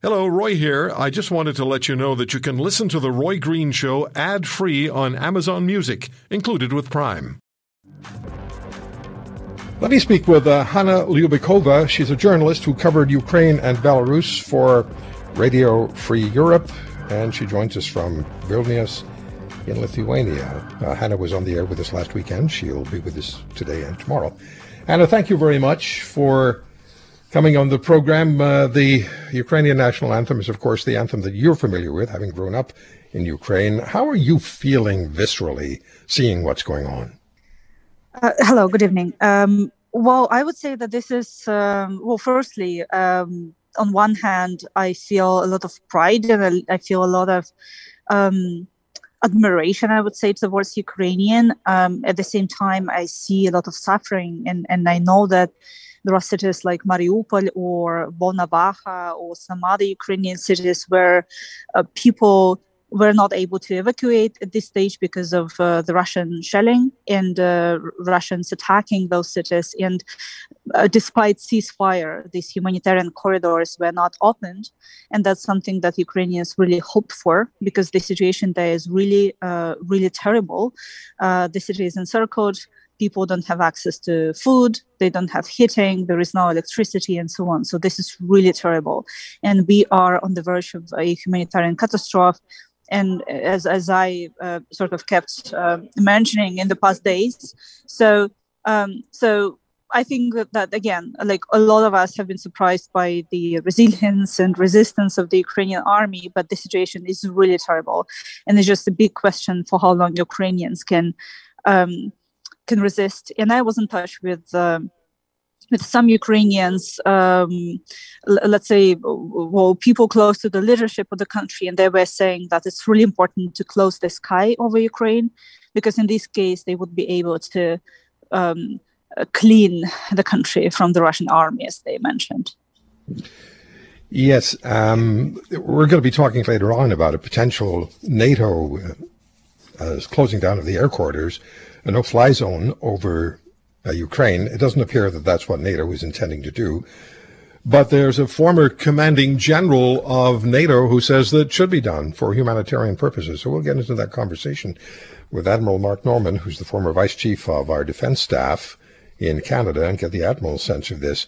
Hello, Roy here. I just wanted to let you know that you can listen to The Roy Green Show ad free on Amazon Music, included with Prime. Let me speak with uh, Hanna Liubakova. She's a journalist who covered Ukraine and Belarus for Radio Free Europe, and she joins us from Vilnius in Lithuania. Uh, Hanna was on the air with us last weekend. She'll be with us today and tomorrow. Hanna, thank you very much for Coming on the program, uh, the Ukrainian national anthem is, of course, the anthem that you're familiar with, having grown up in Ukraine. How are you feeling viscerally seeing what's going on? Uh, hello, good evening. Um, well, I would say that this is, um, well, firstly, um, on one hand, I feel a lot of pride and I feel a lot of um, admiration, I would say, towards Ukrainian. Um, at the same time, I see a lot of suffering, and, and I know that there are cities like Mariupol or Volnovakha or some other Ukrainian cities where uh, people were not able to evacuate at this stage because of uh, the Russian shelling and uh, Russians attacking those cities. And uh, despite ceasefire, these humanitarian corridors were not opened. And that's something that Ukrainians really hoped for because the situation there is really, uh, really terrible. Uh, the city is encircled people don't have access to food, they don't have heating, there is no electricity, and so on. So this is really terrible, and we are on the verge of a humanitarian catastrophe. And as as I uh, sort of kept uh, mentioning in the past days, so um, so I think that, that again, like a lot of us have been surprised by the resilience and resistance of the Ukrainian army, but the situation is really terrible, and it's just a big question for how long Ukrainians can um, can resist. And I was in touch with. Uh, with some Ukrainians, um, let's say, well, people close to the leadership of the country, and they were saying that it's really important to close the sky over Ukraine, because in this case, they would be able to um, clean the country from the Russian army, as they mentioned. Yes, um, we're going to be talking later on about a potential NATO uh, closing down of the air corridors a no-fly zone over uh, Ukraine. It doesn't appear that that's what NATO is intending to do. But there's a former commanding general of NATO who says that it should be done for humanitarian purposes. So we'll get into that conversation with Admiral Mark Norman, who's the former vice chief of our defense staff in Canada, and get the admiral's sense of this.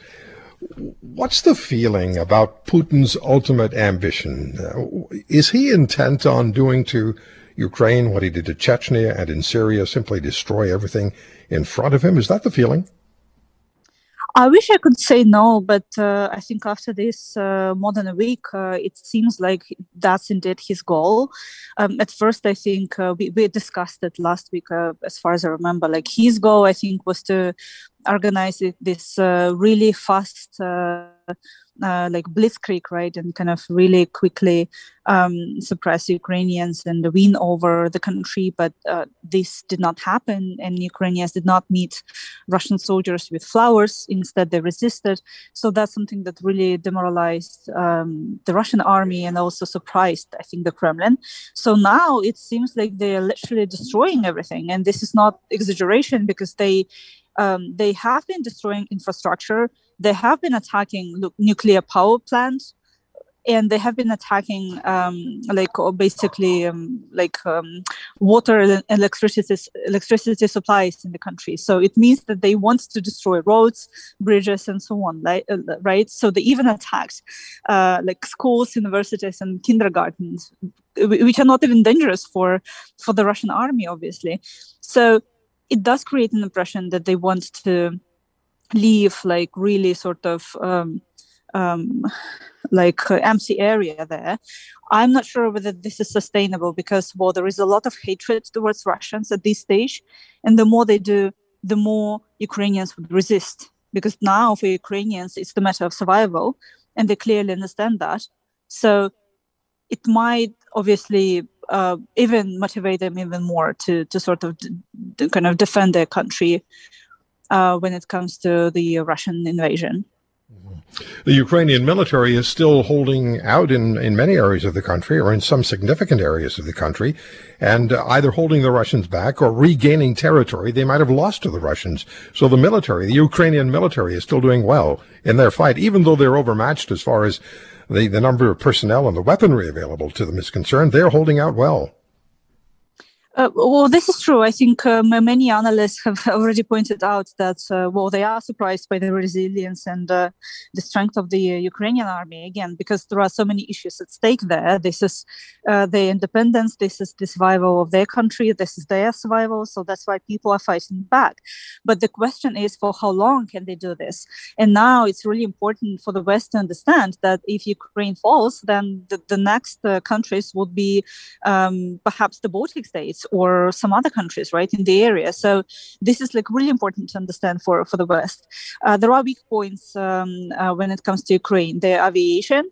What's the feeling about Putin's ultimate ambition? Uh, is he intent on doing to Ukraine, what he did to Chechnya and in Syria, simply destroy everything in front of him? Is that the feeling? I wish I could say no, but uh, I think after this uh, more than a week, uh, it seems like that's indeed his goal. Um, at first, I think uh, we, we discussed it last week, uh, as far as I remember. Like his goal, I think, was to organize this uh, really fast uh, like blitzkrieg, right, and kind of really quickly um, suppress Ukrainians and win over the country. But uh, this did not happen, and Ukrainians did not meet Russian soldiers with flowers. Instead, they resisted. So that's something that really demoralized um, the Russian army and also surprised, I think, the Kremlin. So now it seems like they are literally destroying everything, and this is not exaggeration because they um, they have been destroying infrastructure they have been attacking nuclear power plants and they have been attacking um, like basically um, like um, water and electricity electricity supplies in the country. So it means that they want to destroy roads, bridges, and so on? Uh, right? So they even attacked uh, like schools, universities, and kindergartens, which are not even dangerous for for the Russian army, obviously. So it does create an impression that they want to leave like really sort of um, um, like uh, empty area there. I'm not sure whether this is sustainable because well, there is a lot of hatred towards Russians at this stage, and the more they do, the more Ukrainians would resist. Because now for Ukrainians, it's the matter of survival, and they clearly understand that. So it might obviously uh, even motivate them even more to to sort of d- kind of defend their country uh, when it comes to the Russian invasion. The Ukrainian military is still holding out in, in many areas of the country or in some significant areas of the country and uh, either holding the Russians back or regaining territory they might have lost to the Russians. So the military, the Ukrainian military is still doing well in their fight, even though they're overmatched as far as the, the number of personnel and the weaponry available to them is concerned. They're holding out well. Uh, well, this is true. I think um, many analysts have already pointed out that, uh, well, they are surprised by the resilience and uh, the strength of the uh, Ukrainian army, again, because there are so many issues at stake there. This is uh, their independence, this is the survival of their country, this is their survival. So that's why people are fighting back. But the question is, for how long can they do this? And now it's really important for the West to understand that if Ukraine falls, then the, the next countries would be um, perhaps the Baltic States or some other countries, right, in the area. So this is like really important to understand for for the West. Uh, there are weak points um, uh, when it comes to Ukraine. The aviation.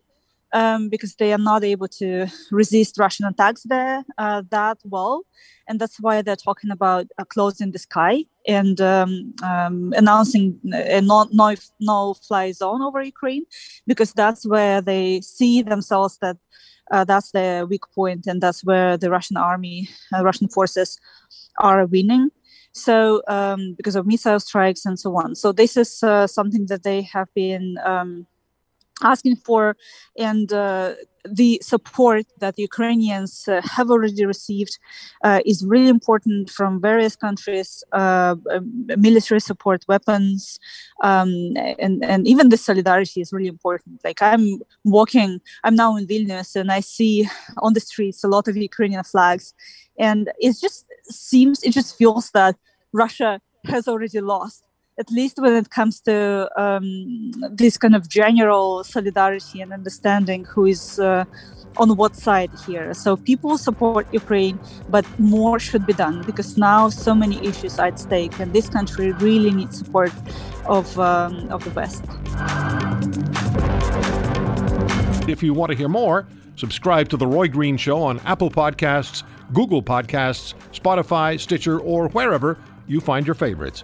Um, because they are not able to resist Russian attacks there uh, that well, and that's why they're talking about uh, closing the sky and um, um, announcing a no, no no fly zone over Ukraine, because that's where they see themselves that uh, that's the weak point, and that's where the Russian army, uh, Russian forces, are winning. So um, because of missile strikes and so on. So this is uh, something that they have been um, asking for, and uh, the support that the Ukrainians uh, have already received uh, is really important from various countries uh, um, military support, weapons, um, and, and even the solidarity is really important. Like I'm walking, I'm now in Vilnius, and I see on the streets a lot of Ukrainian flags. And it just seems, it just feels that Russia has already lost at least when it comes to um, this kind of general solidarity and understanding who is uh, on what side here. So people support Ukraine, but more should be done because now so many issues are at stake, and this country really needs support of um, of the West. If you want to hear more, subscribe to the Roy Green Show on Apple Podcasts, Google Podcasts, Spotify, Stitcher, or wherever you find your favorites.